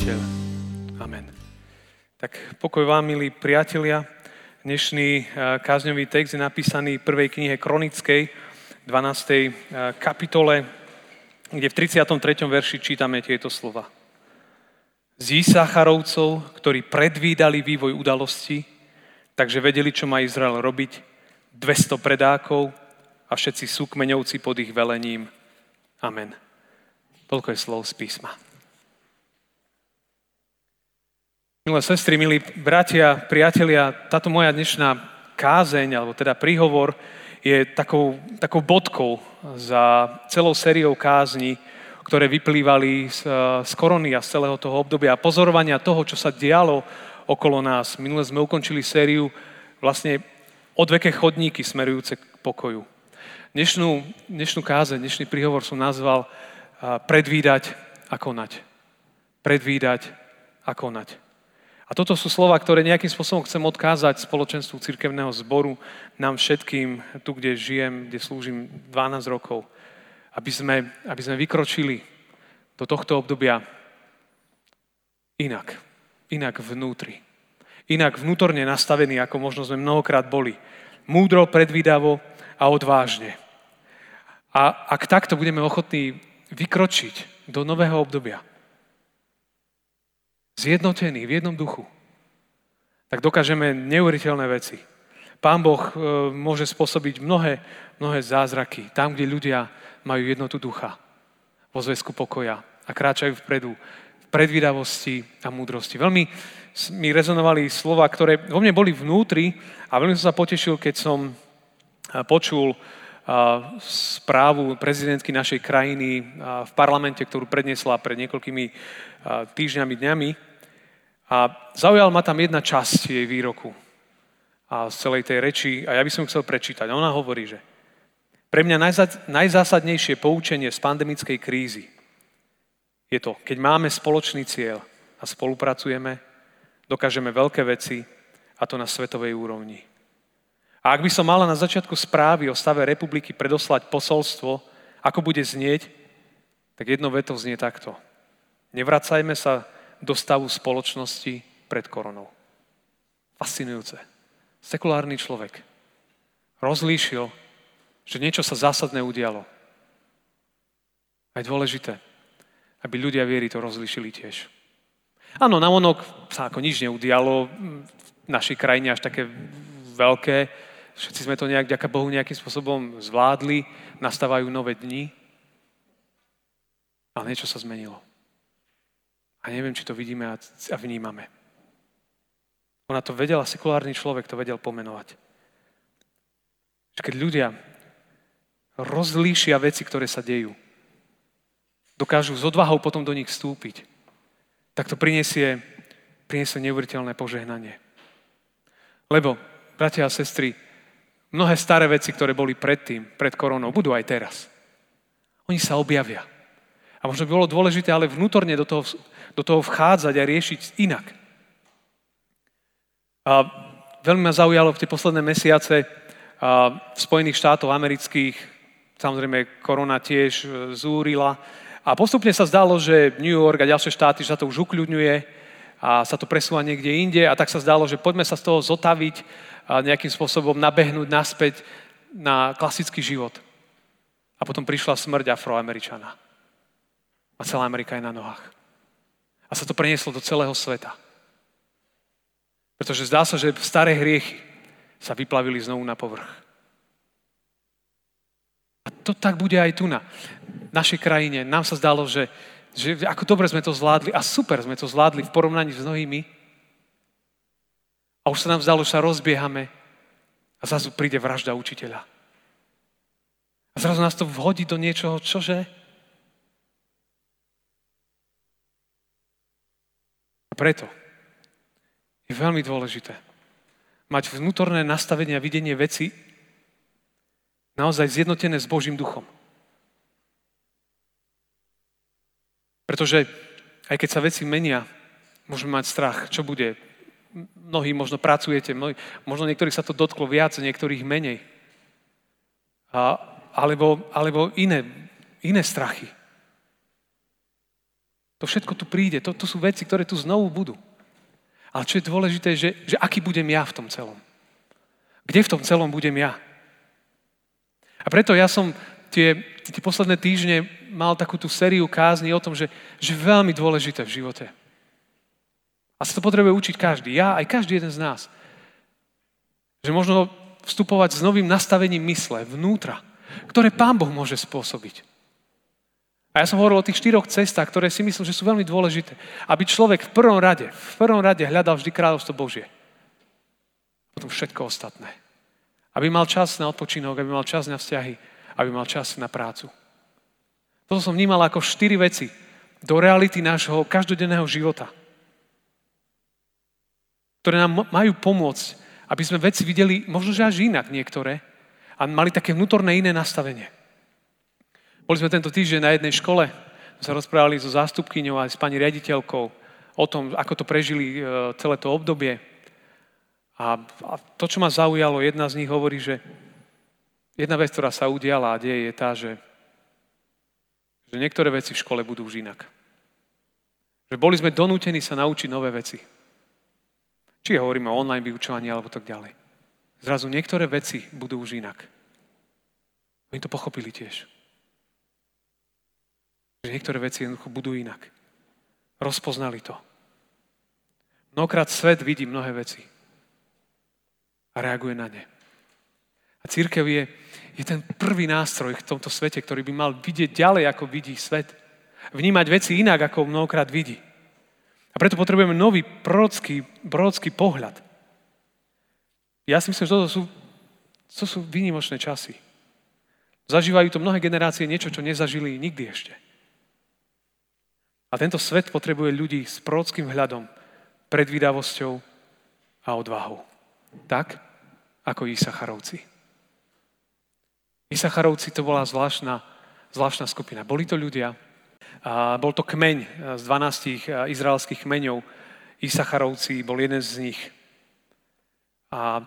Spasiteľ. Amen. Tak pokoj vám, milí priatelia. Dnešný eh, kázňový text je napísaný v prvej knihe Kronickej, 12. Eh, kapitole, kde v 33. verši čítame tieto slova. Z Isacharovcov, ktorí predvídali vývoj udalosti, takže vedeli, čo má Izrael robiť, 200 predákov a všetci súkmeňovci pod ich velením. Amen. Toľko je slov z písma. Milé sestry, milí bratia, priatelia, táto moja dnešná kázeň, alebo teda príhovor, je takou, takou bodkou za celou sériou kázni, ktoré vyplývali z, z korony a z celého toho obdobia a pozorovania toho, čo sa dialo okolo nás. Minule sme ukončili sériu vlastne odveké chodníky smerujúce k pokoju. Dnešnú, dnešnú kázeň, dnešný príhovor som nazval predvídať a konať. Predvídať a konať. A toto sú slova, ktoré nejakým spôsobom chcem odkázať spoločenstvu cirkevného zboru, nám všetkým, tu, kde žijem, kde slúžim 12 rokov, aby sme, aby sme vykročili do tohto obdobia inak, inak vnútri. Inak vnútorne nastavení, ako možno sme mnohokrát boli. Múdro, predvídavo a odvážne. A ak takto budeme ochotní vykročiť do nového obdobia, zjednotení v jednom duchu, tak dokážeme neuveriteľné veci. Pán Boh e, môže spôsobiť mnohé, mnohé zázraky tam, kde ľudia majú jednotu ducha vo zväzku pokoja a kráčajú vpredu v predvídavosti a múdrosti. Veľmi mi rezonovali slova, ktoré vo mne boli vnútri a veľmi som sa potešil, keď som e, počul e, správu prezidentky našej krajiny v parlamente, ktorú predniesla pred niekoľkými týždňami, dňami. A zaujala ma tam jedna časť jej výroku a z celej tej reči a ja by som chcel prečítať. Ona hovorí, že pre mňa najzásadnejšie poučenie z pandemickej krízy je to, keď máme spoločný cieľ a spolupracujeme, dokážeme veľké veci a to na svetovej úrovni. A ak by som mala na začiatku správy o stave republiky predoslať posolstvo, ako bude znieť, tak jedno veto znie takto. Nevracajme sa do stavu spoločnosti pred koronou. Fascinujúce. Sekulárny človek rozlíšil, že niečo sa zásadné udialo. A je dôležité, aby ľudia viery to rozlíšili tiež. Áno, na onok sa ako nič neudialo v našej krajine až také veľké. Všetci sme to nejak, ďaká Bohu, nejakým spôsobom zvládli. Nastávajú nové dni. Ale niečo sa zmenilo. A neviem, či to vidíme a vnímame. Ona to vedela, sekulárny človek to vedel pomenovať. Keď ľudia rozlíšia veci, ktoré sa dejú, dokážu s odvahou potom do nich vstúpiť, tak to prinesie, prinesie neuveriteľné požehnanie. Lebo, bratia a sestry, mnohé staré veci, ktoré boli predtým, pred koronou, budú aj teraz. Oni sa objavia. A možno by bolo dôležité ale vnútorne do toho, do toho vchádzať a riešiť inak. A veľmi ma zaujalo v tie posledné mesiace a v Spojených štátoch amerických, samozrejme korona tiež e, zúrila, a postupne sa zdalo, že New York a ďalšie štáty, že sa to už ukľudňuje a sa to presúva niekde inde a tak sa zdalo, že poďme sa z toho zotaviť a nejakým spôsobom nabehnúť naspäť na klasický život. A potom prišla smrť afroameričana. A celá Amerika je na nohách. A sa to prenieslo do celého sveta. Pretože zdá sa, že staré hriechy sa vyplavili znovu na povrch. A to tak bude aj tu na našej krajine. Nám sa zdalo, že, že ako dobre sme to zvládli a super sme to zvládli v porovnaní s mnohými. A už sa nám zdalo, že sa rozbiehame a zrazu príde vražda učiteľa. A zrazu nás to vhodí do niečoho, čože? Preto je veľmi dôležité mať vnútorné nastavenie a videnie veci naozaj zjednotené s Božím duchom. Pretože aj keď sa veci menia, môžeme mať strach, čo bude. Mnohí možno pracujete, mnohí, možno niektorých sa to dotklo viac, niektorých menej. A, alebo, alebo iné, iné strachy. To všetko tu príde, to, to sú veci, ktoré tu znovu budú. Ale čo je dôležité, že, že aký budem ja v tom celom. Kde v tom celom budem ja? A preto ja som tie, tie posledné týždne mal takú tú sériu kázni o tom, že, že veľmi dôležité v živote. A sa to potrebuje učiť každý. Ja aj každý jeden z nás. Že možno vstupovať s novým nastavením mysle vnútra, ktoré Pán Boh môže spôsobiť. A ja som hovoril o tých štyroch cestách, ktoré si myslím, že sú veľmi dôležité. Aby človek v prvom rade, v prvom rade hľadal vždy kráľovstvo Božie. Potom všetko ostatné. Aby mal čas na odpočinok, aby mal čas na vzťahy, aby mal čas na prácu. Toto som vnímal ako štyri veci do reality nášho každodenného života, ktoré nám majú pomôcť, aby sme veci videli možno, že až inak niektoré a mali také vnútorné iné nastavenie. Boli sme tento týždeň na jednej škole, sa rozprávali so zástupkyňou a s pani riaditeľkou o tom, ako to prežili e, celé to obdobie. A, a to, čo ma zaujalo, jedna z nich hovorí, že jedna vec, ktorá sa udiala a deje, je tá, že, že niektoré veci v škole budú už inak. Že boli sme donútení sa naučiť nové veci. Či hovoríme o online vyučovaní alebo tak ďalej. Zrazu niektoré veci budú už inak. Oni to pochopili tiež. Že niektoré veci jednoducho budú inak. Rozpoznali to. Mnohokrát svet vidí mnohé veci a reaguje na ne. A církev je, je ten prvý nástroj v tomto svete, ktorý by mal vidieť ďalej, ako vidí svet. Vnímať veci inak, ako mnohokrát vidí. A preto potrebujeme nový prorocký, prorocký pohľad. Ja si myslím, že toto sú, to sú výnimočné časy. Zažívajú to mnohé generácie niečo, čo nezažili nikdy ešte. A tento svet potrebuje ľudí s prorockým hľadom, predvídavosťou a odvahou. Tak, ako Isacharovci. Isacharovci to bola zvláštna, zvláštna skupina. Boli to ľudia, a bol to kmeň z 12 izraelských kmeňov. Isacharovci bol jeden z nich. A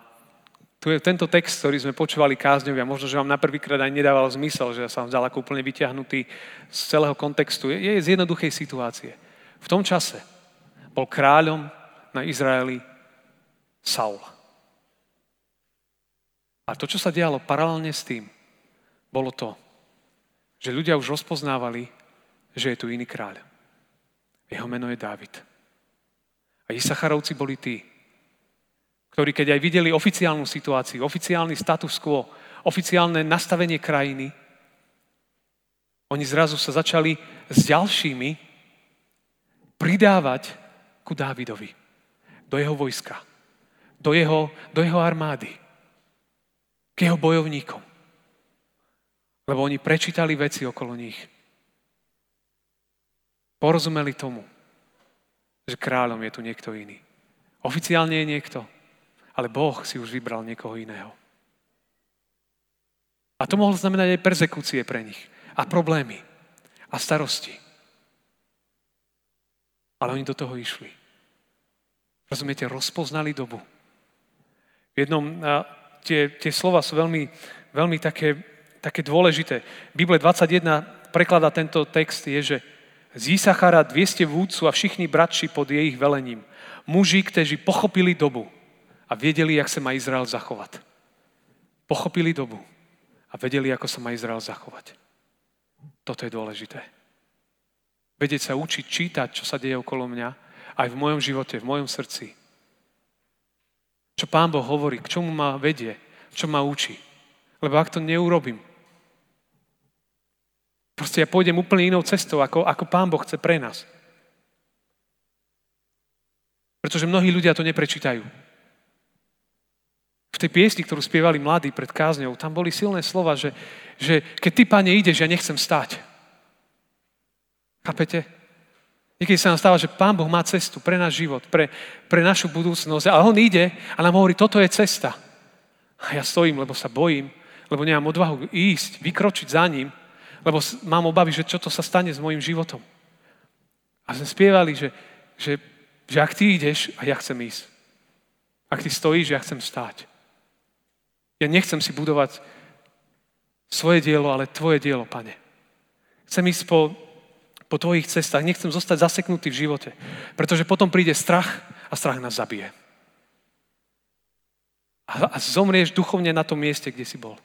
tu je tento text, ktorý sme počúvali kázňovi a možno, že vám na prvýkrát aj nedával zmysel, že sa vám zdal ako úplne vyťahnutý z celého kontextu. Je, je z jednoduchej situácie. V tom čase bol kráľom na Izraeli Saul. A to, čo sa dialo paralelne s tým, bolo to, že ľudia už rozpoznávali, že je tu iný kráľ. Jeho meno je Dávid. A Isacharovci boli tí, ktorí keď aj videli oficiálnu situáciu, oficiálny status quo, oficiálne nastavenie krajiny, oni zrazu sa začali s ďalšími pridávať ku Dávidovi, do jeho vojska, do jeho, do jeho armády, k jeho bojovníkom. Lebo oni prečítali veci okolo nich. Porozumeli tomu, že kráľom je tu niekto iný. Oficiálne je niekto, ale Boh si už vybral niekoho iného. A to mohlo znamenať aj persekúcie pre nich. A problémy. A starosti. Ale oni do toho išli. Rozumiete, rozpoznali dobu. V jednom, a tie, tie slova sú veľmi, veľmi také, také dôležité. Bible 21 prekladá tento text, je, že z Isachara 200 vúdcu a všichni bratši pod jej velením. Muži, kteří pochopili dobu a vedeli, jak sa má Izrael zachovať. Pochopili dobu a vedeli, ako sa má Izrael zachovať. Toto je dôležité. Vedieť sa učiť čítať, čo sa deje okolo mňa, aj v mojom živote, v mojom srdci. Čo Pán Boh hovorí, k čomu ma vedie, čo ma učí. Lebo ak to neurobím, proste ja pôjdem úplne inou cestou, ako, ako Pán Boh chce pre nás. Pretože mnohí ľudia to neprečítajú. V tej piesni, ktorú spievali mladí pred kázňou, tam boli silné slova, že, že keď ty, pane, ideš, ja nechcem stať. Chápete? Niekedy sa nám stáva, že Pán Boh má cestu pre náš život, pre, pre našu budúcnosť, ale On ide a nám hovorí, toto je cesta. A ja stojím, lebo sa bojím, lebo nemám odvahu ísť, vykročiť za ním, lebo mám obavy, že čo to sa stane s mojim životom. A sme spievali, že, že, že ak ty ideš, a ja chcem ísť. Ak ty stojíš, ja chcem stáť. Ja nechcem si budovať svoje dielo, ale tvoje dielo, pane. Chcem ísť po, po tvojich cestách, nechcem zostať zaseknutý v živote, pretože potom príde strach a strach nás zabije. A, a zomrieš duchovne na tom mieste, kde si bol.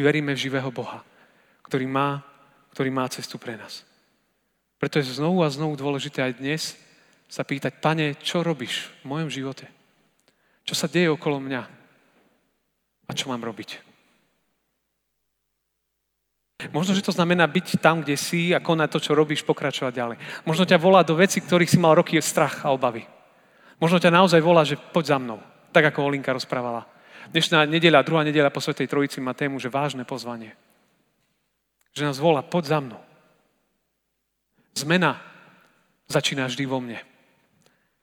Veríme v živého Boha, ktorý má, ktorý má cestu pre nás. Preto je znovu a znovu dôležité aj dnes sa pýtať, pane, čo robíš v mojom živote? Čo sa deje okolo mňa? A čo mám robiť? Možno, že to znamená byť tam, kde si a konať to, čo robíš, pokračovať ďalej. Možno ťa volá do veci, ktorých si mal roky strach a obavy. Možno ťa naozaj volá, že poď za mnou. Tak, ako Olinka rozprávala. Dnešná nedeľa, druhá nedeľa po Svetej Trojici má tému, že vážne pozvanie. Že nás volá, poď za mnou. Zmena začína vždy vo mne.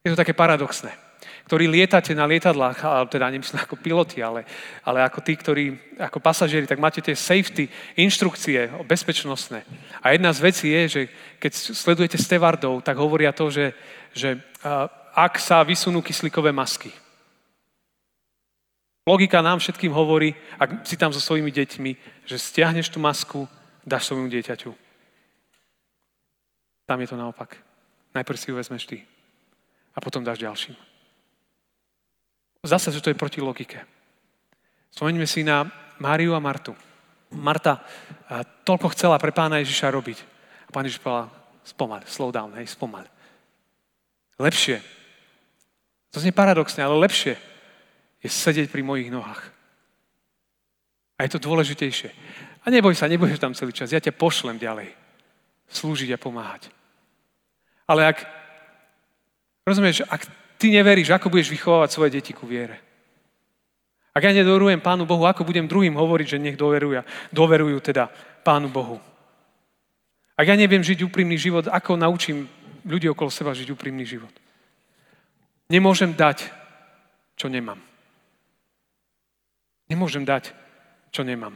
Je to také paradoxné ktorí lietate na lietadlách, ale teda nemyslím ako piloti, ale, ale ako tí, ktorí ako pasažieri, tak máte tie safety, inštrukcie bezpečnostné. A jedna z vecí je, že keď sledujete stevardov, tak hovoria to, že, že ak sa vysunú kyslíkové masky. Logika nám všetkým hovorí, ak si tam so svojimi deťmi, že stiahneš tú masku, dáš svojmu dieťaťu. Tam je to naopak. Najprv si ju vezmeš ty a potom dáš ďalším. Zase, že to je proti logike. Spomeňme si na Máriu a Martu. Marta toľko chcela pre pána Ježiša robiť. A pán Ježiš povedal, spomal, slow down, hej, spomal. Lepšie. To znie paradoxne, ale lepšie je sedieť pri mojich nohách. A je to dôležitejšie. A neboj sa, nebudeš tam celý čas. Ja ťa pošlem ďalej. Slúžiť a pomáhať. Ale ak, rozumieš, ak ty neveríš, ako budeš vychovávať svoje deti ku viere. Ak ja nedoverujem Pánu Bohu, ako budem druhým hovoriť, že nech doverujú, doverujú teda Pánu Bohu. Ak ja neviem žiť úprimný život, ako naučím ľudí okolo seba žiť úprimný život? Nemôžem dať, čo nemám. Nemôžem dať, čo nemám.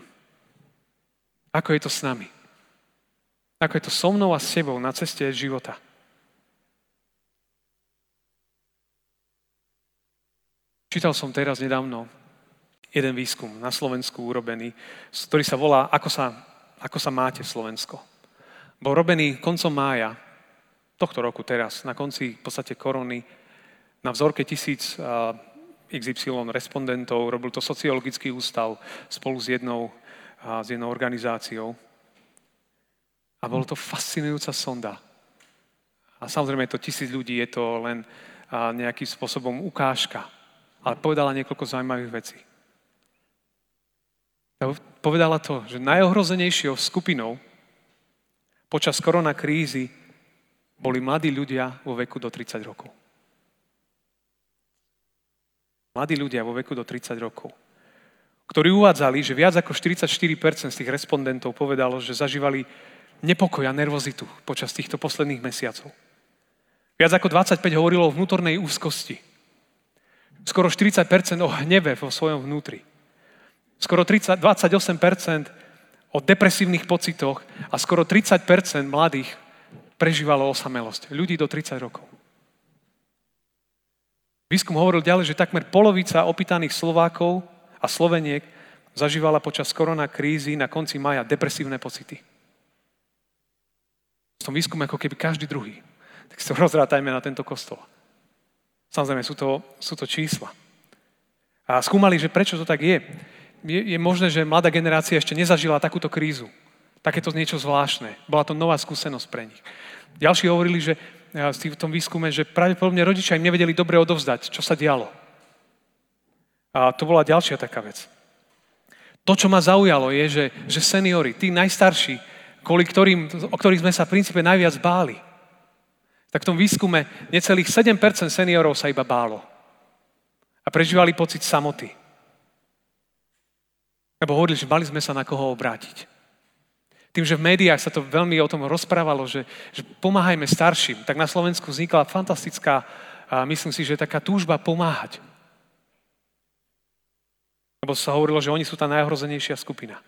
Ako je to s nami? Ako je to so mnou a s sebou na ceste života? Čítal som teraz nedávno jeden výskum na Slovensku urobený, ktorý sa volá Ako sa, ako sa máte Slovensko. Bol robený koncom mája tohto roku teraz, na konci v podstate korony, na vzorke tisíc XY respondentov, robil to sociologický ústav spolu s jednou, s jednou organizáciou. A bolo to fascinujúca sonda. A samozrejme to tisíc ľudí, je to len nejakým spôsobom ukážka ale povedala niekoľko zaujímavých vecí. Povedala to, že najohrozenejšou skupinou počas korona krízy boli mladí ľudia vo veku do 30 rokov. Mladí ľudia vo veku do 30 rokov, ktorí uvádzali, že viac ako 44% z tých respondentov povedalo, že zažívali nepokoj a nervozitu počas týchto posledných mesiacov. Viac ako 25 hovorilo o vnútornej úzkosti, Skoro 40% o hneve vo svojom vnútri. Skoro 30, 28% o depresívnych pocitoch a skoro 30% mladých prežívalo osamelosť. Ľudí do 30 rokov. Výskum hovoril ďalej, že takmer polovica opýtaných Slovákov a Sloveniek zažívala počas korona krízy na konci maja depresívne pocity. V tom výskume ako keby každý druhý. Tak si to rozrátajme na tento kostol. Samozrejme, sú to, sú to čísla. A skúmali, že prečo to tak je. je. Je možné, že mladá generácia ešte nezažila takúto krízu. Takéto niečo zvláštne. Bola to nová skúsenosť pre nich. Ďalší hovorili, že v tom výskume, že pravdepodobne rodičia im nevedeli dobre odovzdať, čo sa dialo. A to bola ďalšia taká vec. To, čo ma zaujalo, je, že, že seniory, tí najstarší, kvôli ktorým, o ktorých sme sa v princípe najviac báli, tak v tom výskume necelých 7% seniorov sa iba bálo. A prežívali pocit samoty. Lebo hovorili, že mali sme sa na koho obrátiť. Tým, že v médiách sa to veľmi o tom rozprávalo, že, že pomáhajme starším, tak na Slovensku vznikla fantastická, a myslím si, že taká túžba pomáhať. Lebo sa hovorilo, že oni sú tá najhrozenejšia skupina.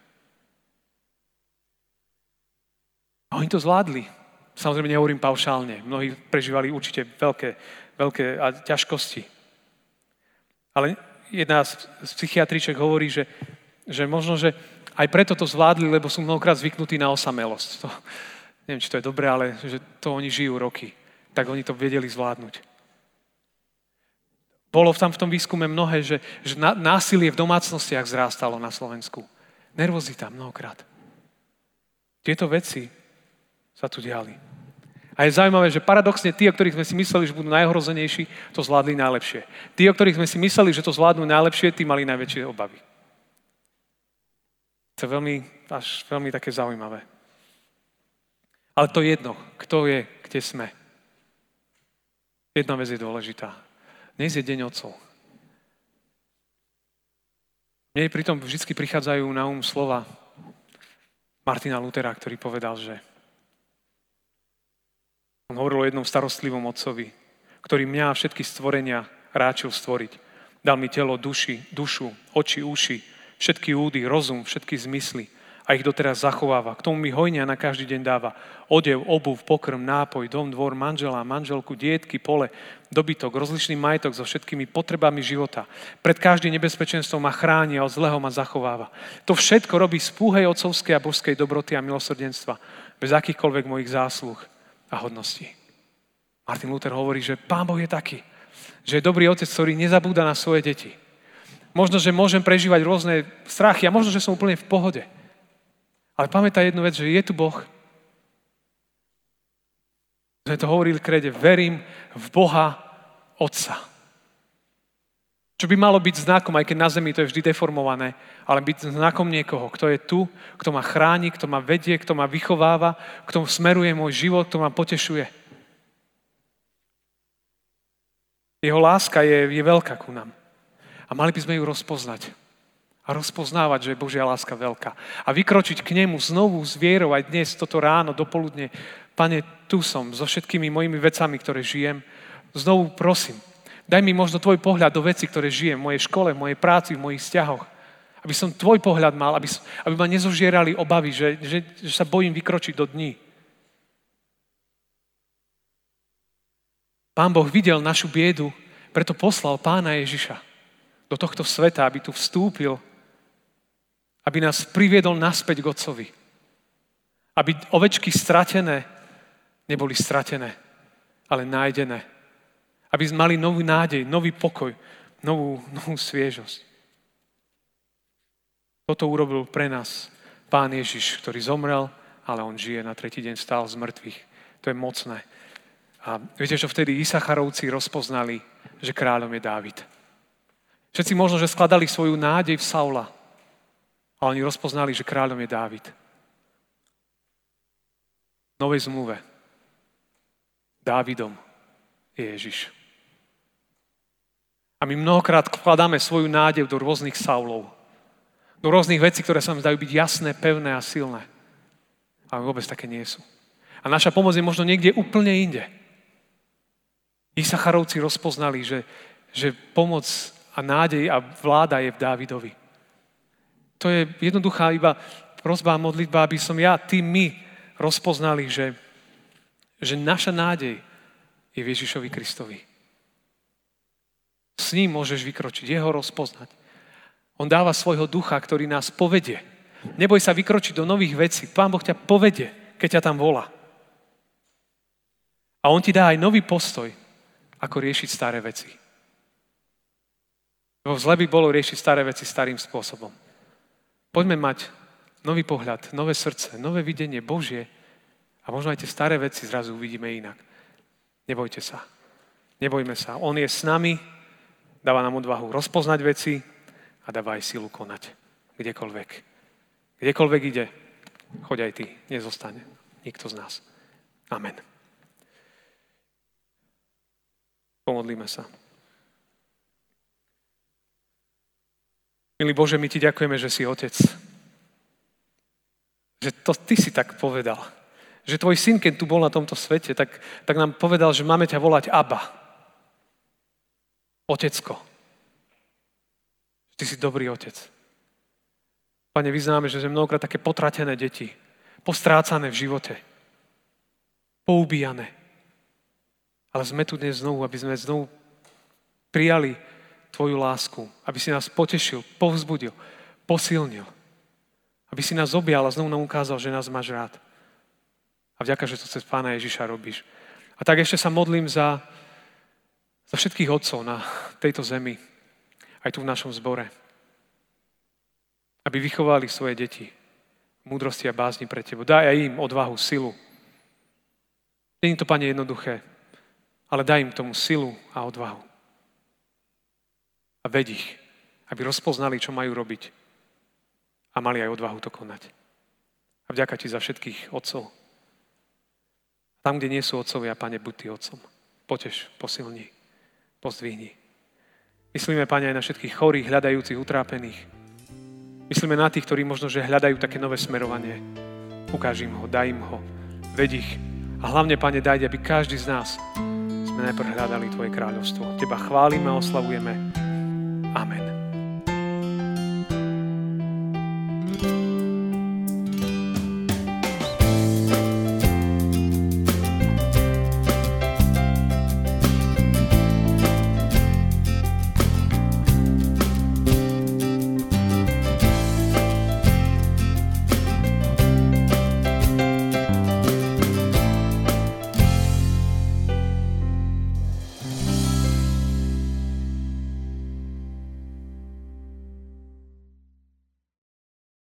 A oni to zvládli. Samozrejme nehovorím paušálne. Mnohí prežívali určite veľké, veľké ťažkosti. Ale jedna z psychiatriček hovorí, že, že možno, že aj preto to zvládli, lebo sú mnohokrát zvyknutí na osamelosť. To, neviem, či to je dobré, ale že to oni žijú roky. Tak oni to vedeli zvládnuť. Bolo tam v tom výskume mnohé, že, že násilie v domácnostiach zrástalo na Slovensku. Nervozita mnohokrát. Tieto veci sa tu diali. A je zaujímavé, že paradoxne tí, o ktorých sme si mysleli, že budú najhrozenejší, to zvládli najlepšie. Tí, o ktorých sme si mysleli, že to zvládnu najlepšie, tí mali najväčšie obavy. To je veľmi, až veľmi také zaujímavé. Ale to je jedno, kto je, kde sme. Jedna vec je dôležitá. Dnes je deň otcov. Mne pritom vždy prichádzajú na um slova Martina Lutera, ktorý povedal, že on hovoril o jednom starostlivom otcovi, ktorý mňa a všetky stvorenia ráčil stvoriť. Dal mi telo, duši, dušu, oči, uši, všetky údy, rozum, všetky zmysly a ich doteraz zachováva. K tomu mi hojnia na každý deň dáva odev, obuv, pokrm, nápoj, dom, dvor, manžela, manželku, dietky, pole, dobytok, rozličný majetok so všetkými potrebami života. Pred každým nebezpečenstvom ma chráni a od zlého ma zachováva. To všetko robí z púhej otcovskej a božskej dobroty a milosrdenstva, bez akýchkoľvek mojich zásluh a hodností. Martin Luther hovorí, že Pán Boh je taký, že je dobrý otec, ktorý nezabúda na svoje deti Možno, že môžem prežívať rôzne strachy a možno, že som úplne v pohode. Ale pamätaj jednu vec, že je tu Boh. Sme to hovorili krede, verím v Boha Otca. Čo by malo byť znakom, aj keď na zemi to je vždy deformované, ale byť znakom niekoho, kto je tu, kto ma chráni, kto ma vedie, kto ma vychováva, kto smeruje môj život, kto ma potešuje. Jeho láska je, je veľká ku nám. A mali by sme ju rozpoznať. A rozpoznávať, že je Božia láska veľká. A vykročiť k nemu znovu s vierou aj dnes, toto ráno, dopoludne. Pane, tu som so všetkými mojimi vecami, ktoré žijem. Znovu prosím, daj mi možno tvoj pohľad do veci, ktoré žijem v mojej škole, v mojej práci, v mojich vzťahoch. Aby som tvoj pohľad mal, aby, aby ma nezožierali obavy, že, že, že sa bojím vykročiť do dní. Pán Boh videl našu biedu, preto poslal pána Ježiša do tohto sveta, aby tu vstúpil, aby nás priviedol naspäť k Otcovi. Aby ovečky stratené neboli stratené, ale nájdené. Aby sme mali novú nádej, nový pokoj, novú, novú sviežosť. Toto urobil pre nás Pán Ježiš, ktorý zomrel, ale on žije na tretí deň, stál z mŕtvych. To je mocné. A viete, čo vtedy Isacharovci rozpoznali, že kráľom je Dávid. Všetci možno, že skladali svoju nádej v Saula, ale oni rozpoznali, že kráľom je Dávid. V novej zmluve Dávidom je Ježiš. A my mnohokrát vkladáme svoju nádej do rôznych Saulov. Do rôznych vecí, ktoré sa nám zdajú byť jasné, pevné a silné. Ale vôbec také nie sú. A naša pomoc je možno niekde úplne inde. Isacharovci rozpoznali, že, že pomoc a nádej a vláda je v Dávidovi. To je jednoduchá iba prosba a modlitba, aby som ja, ty, my rozpoznali, že, že naša nádej je v Ježišovi Kristovi. S ním môžeš vykročiť, jeho rozpoznať. On dáva svojho ducha, ktorý nás povedie. Neboj sa vykročiť do nových vecí. Pán Boh ťa povede, keď ťa tam volá. A on ti dá aj nový postoj, ako riešiť staré veci. Lebo zle by bolo riešiť staré veci starým spôsobom. Poďme mať nový pohľad, nové srdce, nové videnie Božie a možno aj tie staré veci zrazu uvidíme inak. Nebojte sa. Nebojme sa. On je s nami, dáva nám odvahu rozpoznať veci a dáva aj silu konať. Kdekoľvek. Kdekoľvek ide, choď aj ty, nezostane. Nikto z nás. Amen. Pomodlíme sa. Milý Bože, my Ti ďakujeme, že si Otec. Že to ty si tak povedal. Že tvoj syn, keď tu bol na tomto svete, tak, tak nám povedal, že máme ťa volať Abba. Otecko. Ty si dobrý otec. Pane, vyznáme, že sme mnohokrát také potratené deti, postrácané v živote, poubíjane. Ale sme tu dnes znovu, aby sme znovu prijali Tvoju lásku, aby si nás potešil, povzbudil, posilnil. Aby si nás objal a znovu nám ukázal, že nás máš rád. A vďaka, že to cez Pána Ježiša robíš. A tak ešte sa modlím za, za všetkých otcov na tejto zemi, aj tu v našom zbore. Aby vychovali svoje deti v múdrosti a bázni pre Tebo. Daj aj im odvahu, silu. Není to, Pane, jednoduché, ale daj im tomu silu a odvahu. A ved ich, aby rozpoznali, čo majú robiť a mali aj odvahu to konať. A vďaka Ti za všetkých otcov. Tam, kde nie sú otcovia, Pane, buď Ty otcom. Potež, posilni, pozdvihni. Myslíme, Pane, aj na všetkých chorých, hľadajúcich, utrápených. Myslíme na tých, ktorí možno, že hľadajú také nové smerovanie. Ukáž im ho, daj im ho, ved ich. A hlavne, Pane, daj, aby každý z nás sme najprv hľadali Tvoje kráľovstvo. Teba chválime a oslavujeme. Amen.